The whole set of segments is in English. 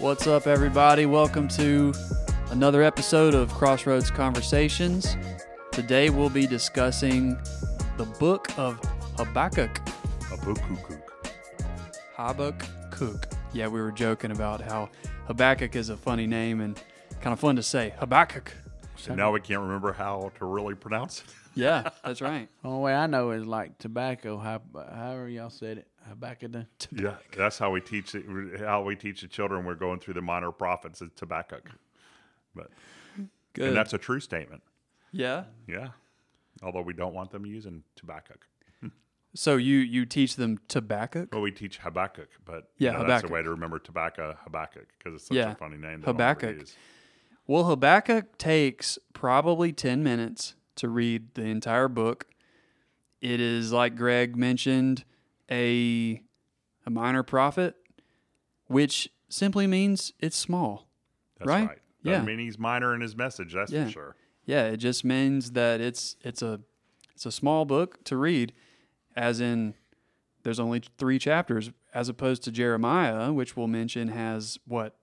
What's up, everybody? Welcome to another episode of Crossroads Conversations. Today we'll be discussing the book of Habakkuk. Habakkuk. Habakkuk. Yeah, we were joking about how Habakkuk is a funny name and kind of fun to say. Habakkuk. So now we can't remember how to really pronounce it. Yeah, that's right. The only way I know is like tobacco. How, however y'all said it, tobacco. Yeah, that's how we teach it. How we teach the children. We're going through the minor prophets. It's tobacco, but Good. and that's a true statement. yeah. Yeah, although we don't want them using tobacco. So you you teach them Habakkuk? Well, we teach Habakkuk, but Yeah, you know, that's a way to remember tobacco Habakkuk because it's such Yeah, a funny name. that nobody Habakkuk. Well, Habakkuk takes probably 10 minutes to read the entire book. It is, like Greg mentioned, a, a minor prophet, which simply means it's small. That's Right? right. Yeah. mean he's minor in his message. That's Yeah. for sure. Yeah, it just means that it's it's a it's a small book to read, as in there's only three chapters, as opposed to Jeremiah, which we'll mention has what?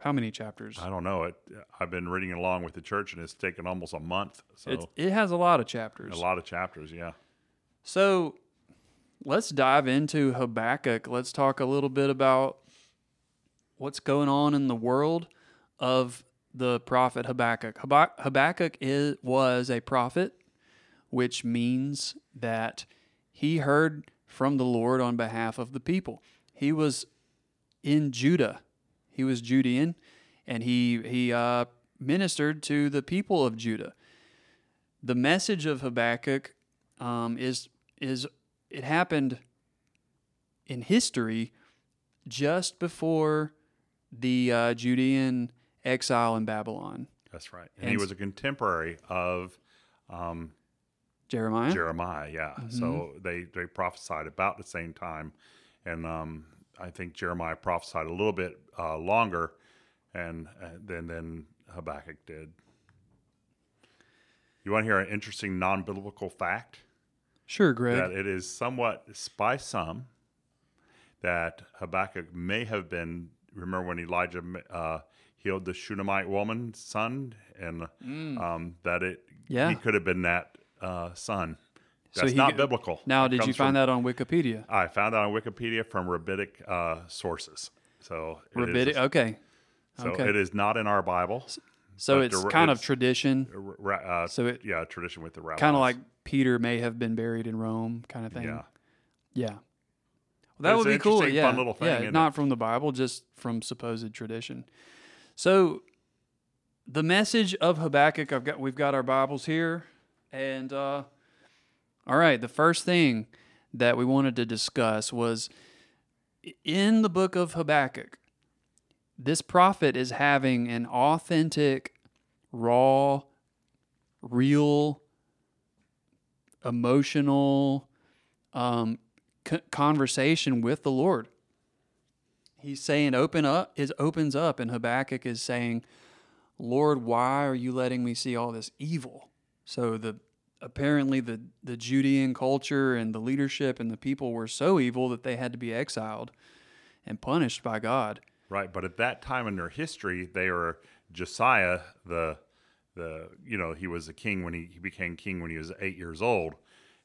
How many chapters? I don't know. It. I've been reading along with the church, and it's taken almost a month. So It's, it has a lot of chapters. a lot of chapters. Yeah. So let's dive into Habakkuk. Let's talk a little bit about what's going on in the world of the prophet Habakkuk. Habakkuk is, was a prophet, which means that he heard from the Lord on behalf of the people. He was in Judah. He was Judean, and he he uh, ministered to the people of Judah. The message of Habakkuk um, is is it happened in history just before the uh, Judean exile in Babylon. That's right. And, he was a contemporary of um, Jeremiah. Jeremiah. Yeah. Mm-hmm. So they they prophesied about the same time, and um, I think Jeremiah prophesied a little bit uh, longer, and uh, than than Habakkuk did. You want to hear an interesting non-biblical fact? sure, Greg. that it is somewhat by some that Habakkuk may have been. Remember when Elijah uh, healed the Shunammite woman's son, and um, that it Mm. Yeah. he could have been that uh, son. So That's he not biblical. now, It did you find from- that on Wikipedia? I found that on Wikipedia from rabbinic uh, sources. So it is- Rabbinic. Okay. so okay. it is not in our Bible. So it's the- kind of tradition, Uh, So it- yeah, tradition with the rabbis. kind of like Peter may have been buried in Rome, kind of thing. yeah. Yeah. Well, that it's would be cool. Yeah. fun little thing, yeah. Not from the Bible, just from supposed tradition. So, the message of Habakkuk. I've got. We've got our Bibles here, and uh, all right. The first thing that we wanted to discuss was in the book of Habakkuk. This prophet is having an authentic, raw, real, emotional um, c- conversation with the Lord. He's saying, "Open up." Is opens up, and Habakkuk is saying, "Lord, why are you letting me see all this evil?" So the apparently the the Judean culture and the leadership and the people were so evil that they had to be exiled and punished by God. Right, but at that time in their history, they were Josiah, the the you know he was a king when he, he became king when he was eight years old,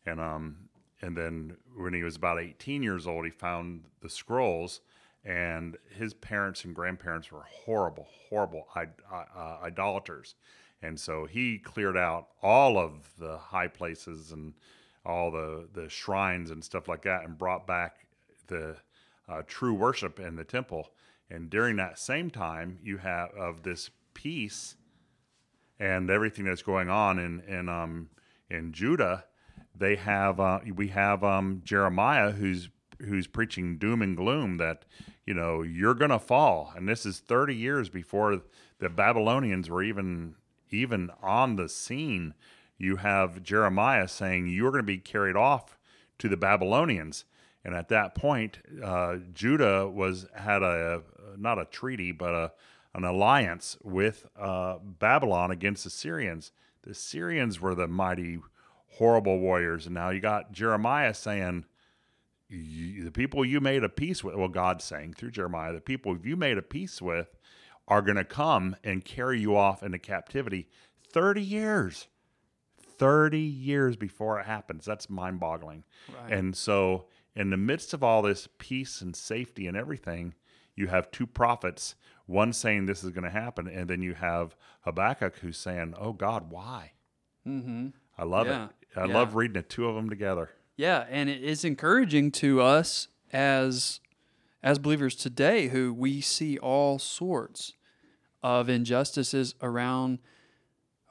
and um and then when he was about eighteen years old, he found the scrolls, and his parents and grandparents were horrible, horrible Id- uh, idolaters, and so he cleared out all of the high places and all the the shrines and stuff like that, and brought back the uh, true worship in the temple. And during that same time, you have of this peace and everything that's going on in in um, in Judah. They have uh, we have um, Jeremiah who's who's preaching doom and gloom that you know you're gonna fall, and this is 30 years before the Babylonians were even even on the scene. You have Jeremiah saying you're going to be carried off to the Babylonians. And at that point, uh, Judah was had a not a treaty, but a an alliance with uh, Babylon against the Syrians. The Syrians were the mighty, horrible warriors, and now you got Jeremiah saying, the people you made a peace with, well, God's saying through Jeremiah, the people you made a peace with are going to come and carry you off into captivity 30 years. 30 years before it happens. That's mind boggling. Right. And so, in the midst of all this peace and safety and everything, you have two prophets, one saying this is going to happen, and then you have Habakkuk who's saying, Oh God, why? Mm-hmm. I love Yeah. it. I Yeah. love reading the two of them together. Yeah, and it is encouraging to us as as believers today who we see all sorts of injustices around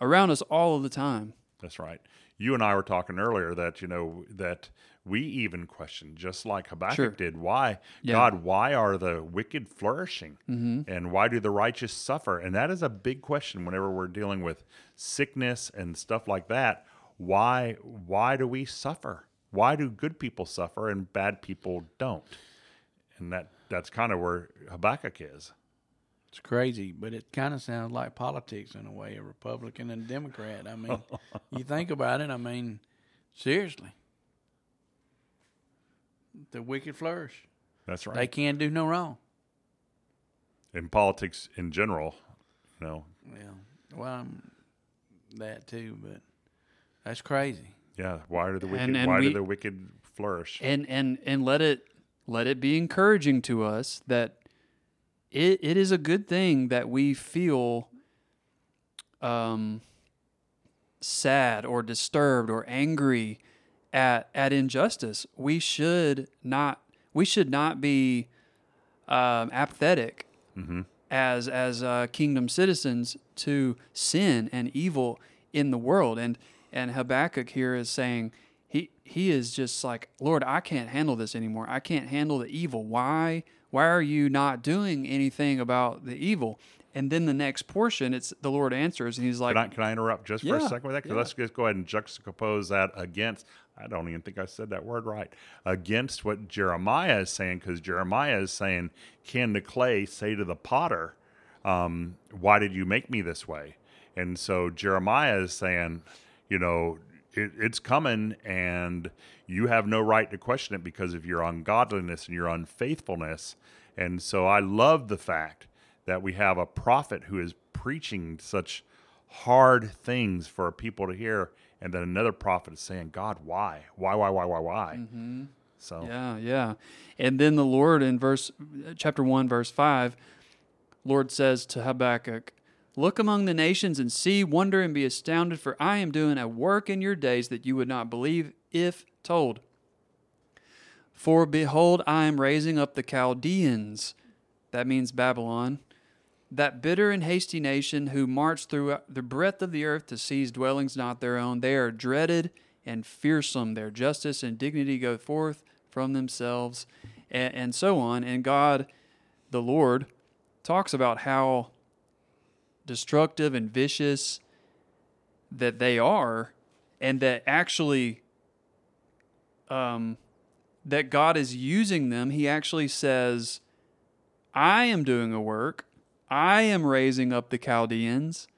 around us all of the time. That's right. You and I were talking earlier that you know that we even question, just like Habakkuk Sure. did, why Yeah. God, why are the wicked flourishing, Mm-hmm. and why do the righteous suffer? And that is a big question whenever we're dealing with sickness and stuff like that. Why why do we suffer? Why do good people suffer and bad people don't? And that that's kind of where Habakkuk is. It's crazy, but it kind of sounds like politics in a way, a Republican and a Democrat. I mean, you think about it. I mean, seriously, the wicked flourish. That's right. They can't do no wrong. in politics in general, you know, Well, well, I'm that too, but that's crazy. yeah. Why do the wicked? And- and why we- do the wicked flourish? And and and let it let it be encouraging to us that it, it is a good thing that we feel um sad or disturbed or angry at at injustice. We should not we should not be um, apathetic as as uh, kingdom citizens to sin and evil in the world. And and Habakkuk here is saying he he is just like Lord, I can't handle this anymore. I can't handle the evil. Why why are you not doing anything about the evil? And then the next portion, it's the Lord answers, and He's like, Can I, can I interrupt just for a second with that? 'Cause yeah. let's just go ahead and juxtapose that against. I don't even think I said that word right. Against what Jeremiah is saying, because Jeremiah is saying, "Can the clay say to the potter, um, why did you make me this way?" And so Jeremiah is saying, you know, it, it's coming, and you have no right to question it because of your ungodliness and your unfaithfulness. And so I love the fact that we have a prophet who is preaching such hard things for people to hear, and then another prophet is saying, "God, why, why, why, why, why, why?" Mm-hmm. So Yeah, yeah. And then the Lord in verse chapter 1 verse 5, Lord says to Habakkuk, "Look among the nations and see, wonder and be astounded, for I am doing a work in your days that you would not believe if told. For behold, I am raising up the Chaldeans, that means Babylon, that bitter and hasty nation who march through the breadth of the earth to seize dwellings not their own. They are dreaded and fearsome. Their justice and dignity go forth from themselves, and, and so on. And God, the Lord, talks about how destructive and vicious that they are, and that actually, um, that God is using them. He actually says, I am doing a work. I am raising up the Chaldeans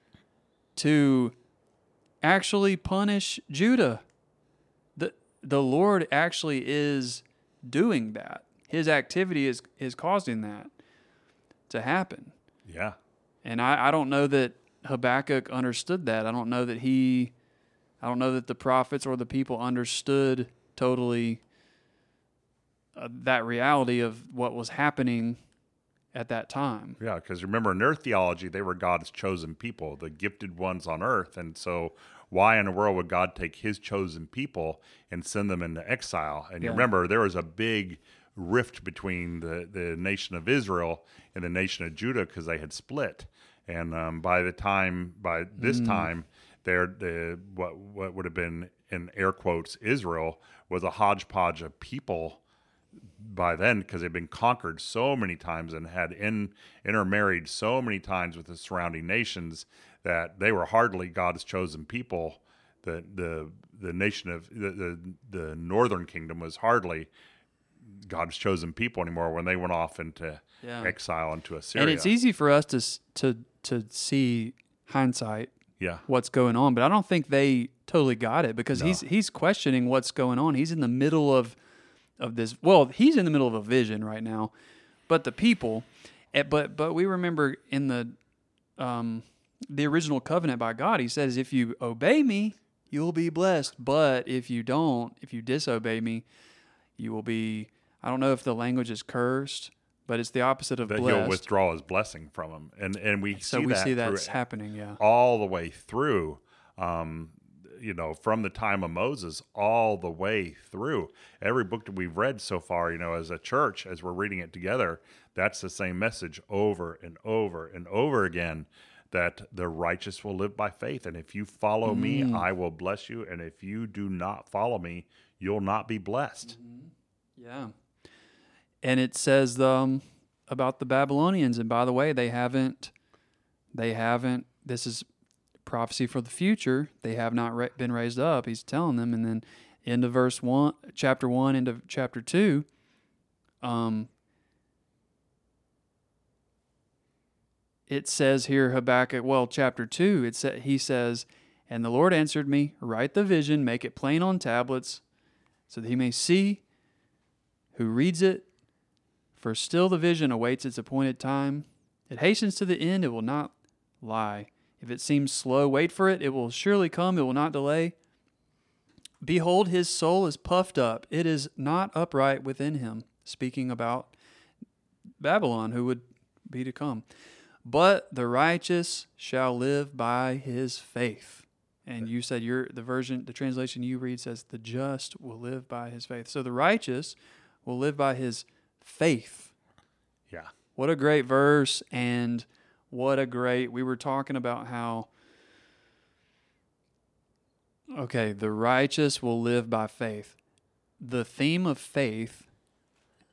to actually punish Judah. The the Lord actually is doing that. His activity is is causing that to happen. yeah, And I, I don't know that Habakkuk understood that. I don't know that he I don't know that the prophets or the people understood totally uh, that reality of what was happening at that time. Yeah, because remember in their theology, they were God's chosen people, the gifted ones on earth. And so, why in the world would God take his chosen people and send them into exile? And you remember, there was a big rift between the, the nation of Israel and the nation of Judah because they had split. And um, by the time, by this time, there the what what would have been in air quotes Israel was a hodgepodge of people by then because they'd been conquered so many times and had in intermarried so many times with the surrounding nations that they were hardly God's chosen people. The the the nation of the the, the northern kingdom was hardly God's chosen people anymore when they went off into Yeah. exile into Assyria. And it's easy for us to to to see hindsight yeah, what's going on, but I don't think they totally got it because he's he's questioning what's going on. He's in the middle of of this. Well, he's in the middle of a vision right now, but the people, eh, but but we remember in the um, the original covenant by God, He says, "If you obey me, you'll be blessed. But if you don't, if you disobey me, you will be." I don't know if the language is cursed, but it's the opposite of that blessed. he'll withdraw his blessing from him, and and we so see we that see that's happening. Yeah. all the way through. Um, you know, from the time of Moses all the way through. Every book that we've read so far, you know, as a church, as we're reading it together, that's the same message over and over and over again that the righteous will live by faith. And if you follow me, I will bless you. And if you do not follow me, you'll not be blessed. Yeah. And it says um, about the Babylonians, and by the way, they haven't, they haven't. This is prophecy for the future. They have not been raised up. He's telling them, and then into verse one, chapter one, into chapter two. Um, it says here Habakkuk. Well, chapter two. It sa- he says, and the Lord answered me, write the vision, make it plain on tablets, so that he may see who reads it. For still the vision awaits its appointed time. It hastens to the end, it will not lie. If it seems slow, wait for it, it will surely come, it will not delay. Behold, his soul is puffed up, it is not upright within him. Speaking about Babylon, who would be to come. But the righteous shall live by his faith. And you said your the version, the translation you read says, the just will live by his faith. So the righteous will live by his faith. Yeah. What a great verse and what a great we were talking about how okay, the righteous will live by faith. The theme of faith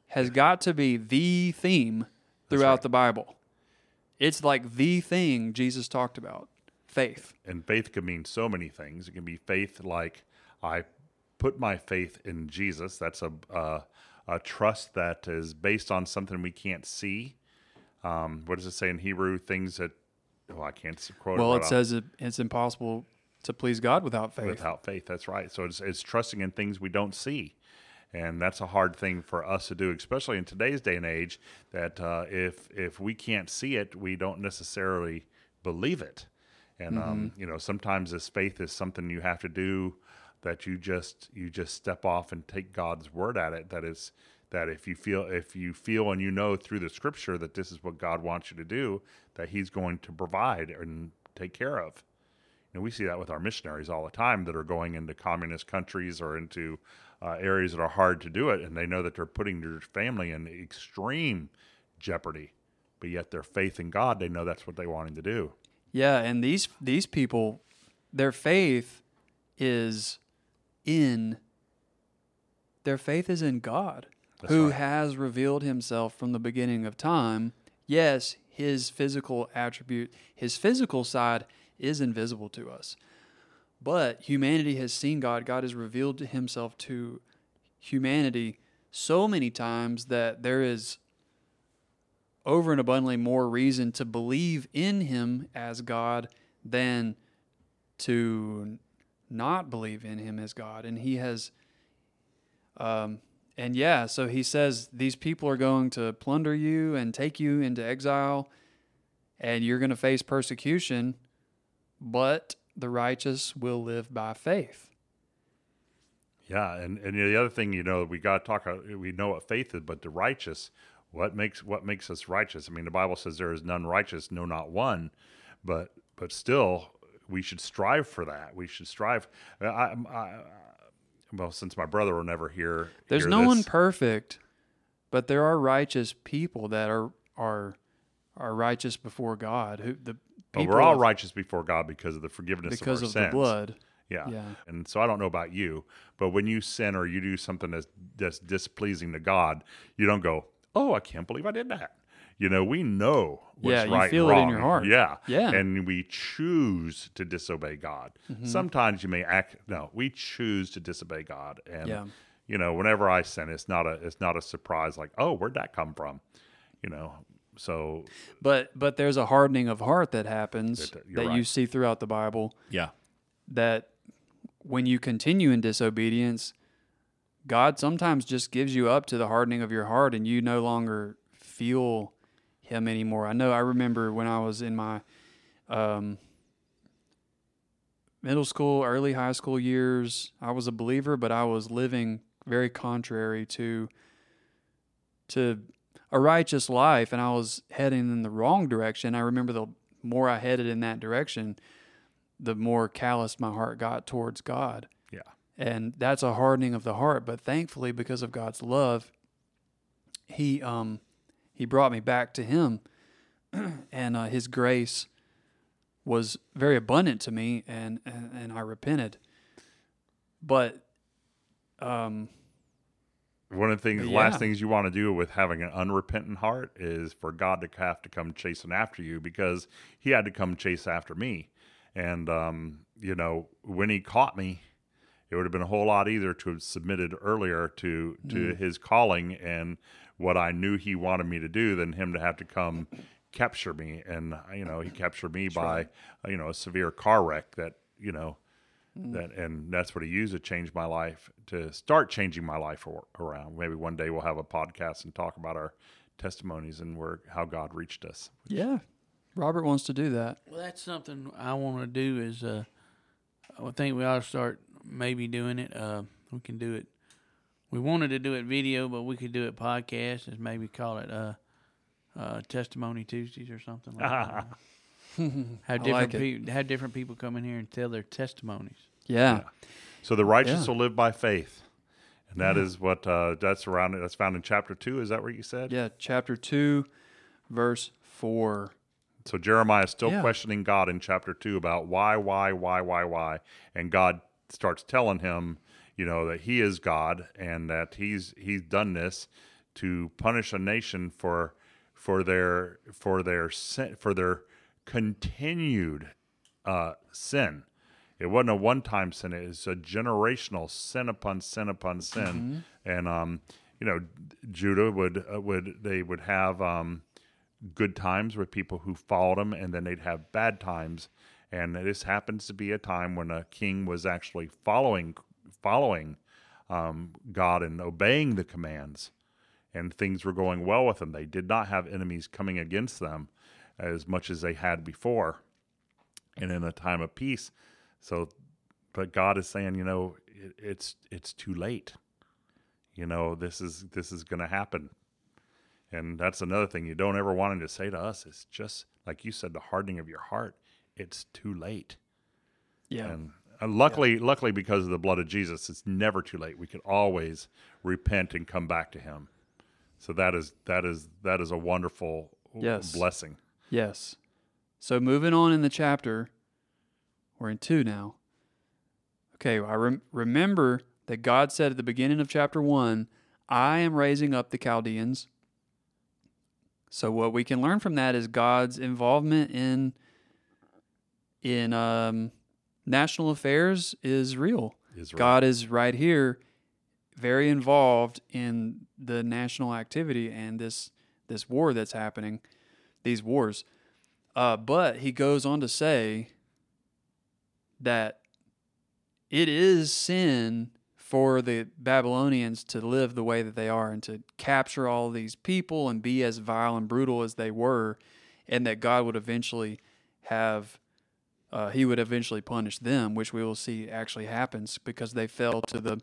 has got to be the theme throughout right. the Bible. It's like the thing Jesus talked about. Faith. And faith can mean so many things. It can be faith like I put my faith in Jesus. That's a uh, a trust that is based on something we can't see. Um, what does it say in Hebrew? Things that oh, I can't quote. It. Well, right it says it, it's impossible to please God without faith. without faith. That's right. So it's, it's trusting in things we don't see. And that's a hard thing for us to do, especially in today's day and age. That uh, if if we can't see it, we don't necessarily believe it. And um, you know, sometimes this faith is something you have to do that you just you just step off and take God's word at it. That is that if you feel if you feel and you know through the Scripture that this is what God wants you to do, that He's going to provide and take care of. And we see that with our missionaries all the time that are going into communist countries or into uh, areas that are hard to do it, and they know that they're putting their family in extreme jeopardy. But yet, their faith in God, they know that's what they want him to do. Yeah, and these these people, their faith is in their faith is in God, who right. has revealed himself from the beginning of time. Yes, his physical attribute, his physical side is invisible to us. But humanity has seen God. God has revealed himself to humanity so many times that there is over and abundantly more reason to believe in him as God than to not believe in him as God. And he has, um, and yeah, so he says these people are going to plunder you and take you into exile, and you're going to face persecution, but the righteous will live by faith. Yeah, and and the other thing, you know, we got to talk. uh, We know what faith is, but the righteous, what makes what makes us righteous? I mean, the Bible says there is none righteous, no, not one. But but still, we should strive for that. We should strive. I, I, I, well, since my brother will never hear, There's hear no this, one perfect, but there are righteous people that are are are righteous before God. Who the but people we're all of- righteous before God because of the forgiveness because of, of our the blood. Yeah. Yeah. And so I don't know about you, but when you sin or you do something that's that's displeasing to God, you don't go, "Oh, I can't believe I did that." You know, we know what's Yeah, you right feel and it in your heart. Yeah. Yeah. Mm-hmm. And we choose to disobey God. Sometimes you may act no, we choose to disobey God. And Yeah. you know, whenever I sin, it's not a it's not a surprise like, "Oh, where'd that come from?" You know. So But but there's a hardening of heart that happens That- you're you see throughout the Bible yeah. that when you continue in disobedience, God sometimes just gives you up to the hardening of your heart and you no longer feel him anymore. I know I remember when I was in my um, middle school, early high school years, I was a believer, but I was living very contrary to to a righteous life and I was heading in the wrong direction. I remember the more I headed in that direction, the more callous my heart got towards God. Yeah. And that's a hardening of the heart, but thankfully because of God's love, he um he brought me back to him and uh, his grace was very abundant to me and, and and I repented. But um One of the things, Yeah. last things you want to do with having an unrepentant heart is for God to have to come chasing after you because He had to come chase after me. And, um, you know, when He caught me, it would have been a whole lot easier to have submitted earlier to, to Mm. His calling and what I knew He wanted me to do than Him to have to come capture me. And, you know, He captured me by, you know, a severe car wreck that, you know, that and that's what he used to change my life to start changing my life ar- around maybe one day we'll have a podcast and talk about our testimonies and where how god reached us yeah, Robert wants to do that. Well, that's something I want to do. Is uh, I think we ought to start maybe doing it. Uh, we can do it. We wanted to do it video, but we could do it podcast. Is maybe call it uh, uh, testimony Tuesdays or something like that. have different like it. people have different people come in here and tell their testimonies. Yeah. so the righteous Yeah. will live by faith and that is what uh, that's around it that's found in chapter 2 is that what you said Yeah, chapter 2 verse 4. so jeremiah is still Yeah. questioning god in chapter 2 about why why why why why and god starts telling him you know that he is god and that he's he's done this to punish a nation for for their for their sin, for their continued uh, sin. It wasn't a one-time sin; it was a generational sin upon sin upon sin. And um, you know, Judah would uh, would they would have um, good times with people who followed them, and then they'd have bad times. And this happens to be a time when a king was actually following following um, God and obeying the commands and things were going well with them. They did not have enemies coming against them as much as they had before, and in a time of peace. So, but God is saying, you know, it, it's it's too late. You know, this is this is going to happen, and that's another thing you don't ever want him to say to us. It's just like you said, the hardening of your heart. It's too late. Yeah. And uh, luckily, luckily, because of the blood of Jesus, it's never too late. We can always repent and come back to Him. So that is that is that is a wonderful Yes. blessing. Yes. So moving on in the chapter, we're in 2 now. Okay, I rem- remember that God said at the beginning of chapter 1, I am raising up the Chaldeans. So what we can learn from that is God's involvement in in um, national affairs is real. Israel. God is right here, very involved in the national activity and this this war that's happening, these wars. Uh, but he goes on to say that it is sin for the Babylonians to live the way that they are and to capture all these people and be as vile and brutal as they were, and that God would eventually have uh, he would eventually punish them, which we will see actually happens because they fell to the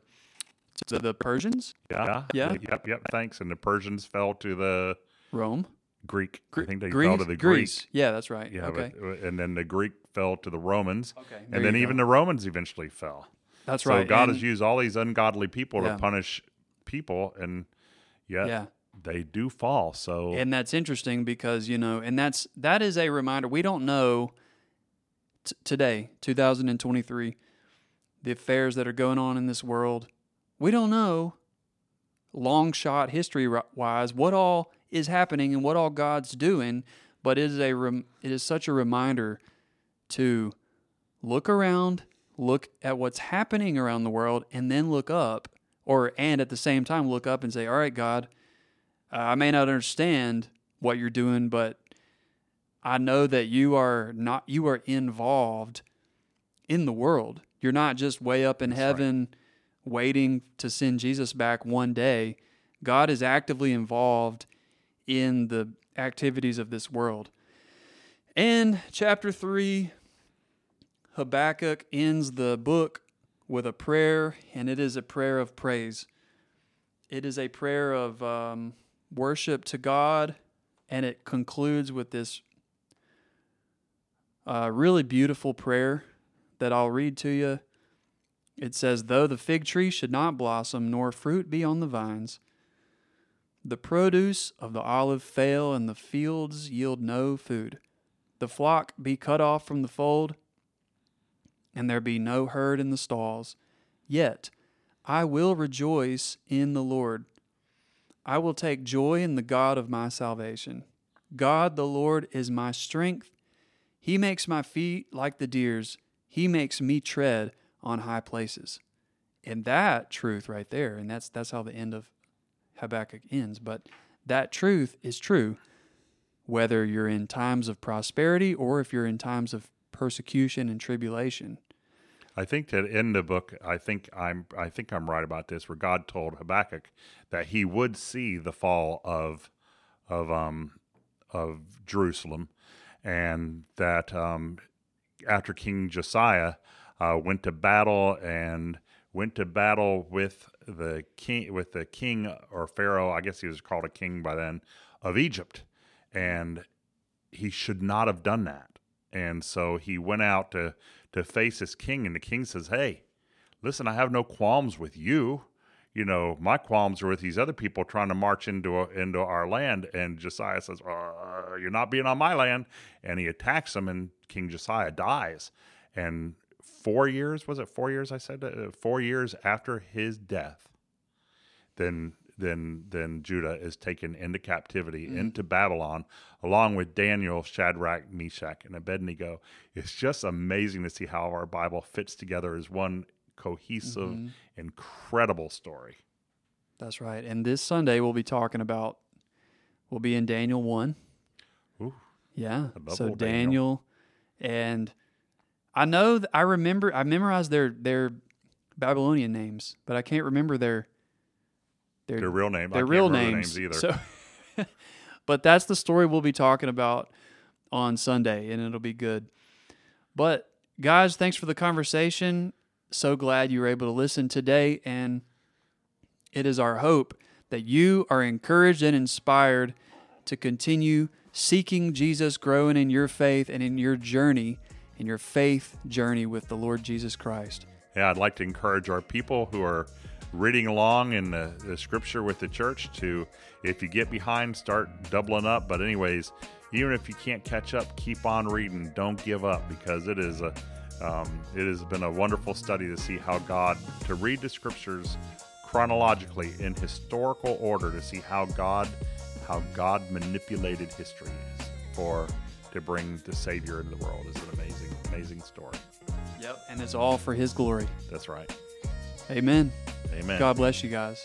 to the Persians, yeah, Yeah. yep, yep. Thanks. And the Persians fell to the Rome, Greek. I think they Greece, fell to the Greece. Greek. Yeah, that's right. Yeah, okay, but, and then the Greek fell to the Romans, okay, there and then you even go. the Romans eventually fell. that's so right. So God and- has used all these ungodly people Yeah. to punish people, and yet yeah. they do fall. So and that's interesting because you know and that's that is a reminder we don't know today 2023 the affairs that are going on in this world we don't know long shot history wise what all is happening and what all god's doing but it is a rem- it is such a reminder to look around look at what's happening around the world and then look up or and at the same time look up and say all right god I may not understand what you're doing, but I know that you are not you are involved in the world. You're not just way up in That's right. heaven waiting to send Jesus back one day. God is actively involved in the activities of this world. And chapter 3, Habakkuk ends the book with a prayer, and it is a prayer of praise. It is a prayer of um, worship to God, and it concludes with this uh, really beautiful prayer that I'll read to you. It says, Though the fig tree should not blossom, nor fruit be on the vines, the produce of the olive fail, and the fields yield no food, the flock be cut off from the fold, and there be no herd in the stalls, yet I will rejoice in the Lord. I will take joy in the God of my salvation. God the Lord is my strength. He makes my feet like the deer's. He makes me tread on high places. And that truth right there, and that's that's how the end of Habakkuk ends, but that truth is true whether you're in times of prosperity or if you're in times of persecution and tribulation. I think to end the book, I think I'm I think I'm right about this. Where God told Habakkuk that He would see the fall of of um of Jerusalem, and that um, after King Josiah uh, went to battle and went to battle with the king with the king or pharaoh, I guess he was called a king by then of Egypt, and he should not have done that. And so he went out to to face his king, and the king says, "Hey, listen, I have no qualms with you. You know, my qualms are with these other people trying to march into into our land." And Josiah says, uh, "You're not being on my land," and he attacks them, and King Josiah dies. And four years was it? Four years? I said uh, four years after his death, then then then Judah is taken into captivity Mm. into Babylon along with Daniel, Shadrach, Meshach, and Abednego. It's just amazing to see how our Bible fits together as one cohesive, Mm-hmm. incredible story. That's right. And this Sunday we'll be talking about we'll be in Daniel 1. Ooh, Yeah. So Daniel. Daniel. and I know th- I remember I memorized their their Babylonian names, but I can't remember their their their real name. Their real remember the names. either. So But that's the story we'll be talking about on Sunday and it'll be good. But guys, thanks for the conversation. So glad you were able to listen today and it is our hope that you are encouraged and inspired to continue seeking Jesus, growing in your faith and in your journey, in your faith journey with the Lord Jesus Christ. yeah, I'd like to encourage our people who are reading along in the, the scripture with the church to, if you get behind, start doubling up. But anyways, even if you can't catch up, keep on reading. Don't give up because it is a um, it has been a wonderful study to see how God to read the scriptures chronologically in historical order to see how God how God manipulated history for to bring the Savior into the world is an amazing amazing story. Yep. And it's all for his glory. That's right. Amen. Amen. God bless you guys.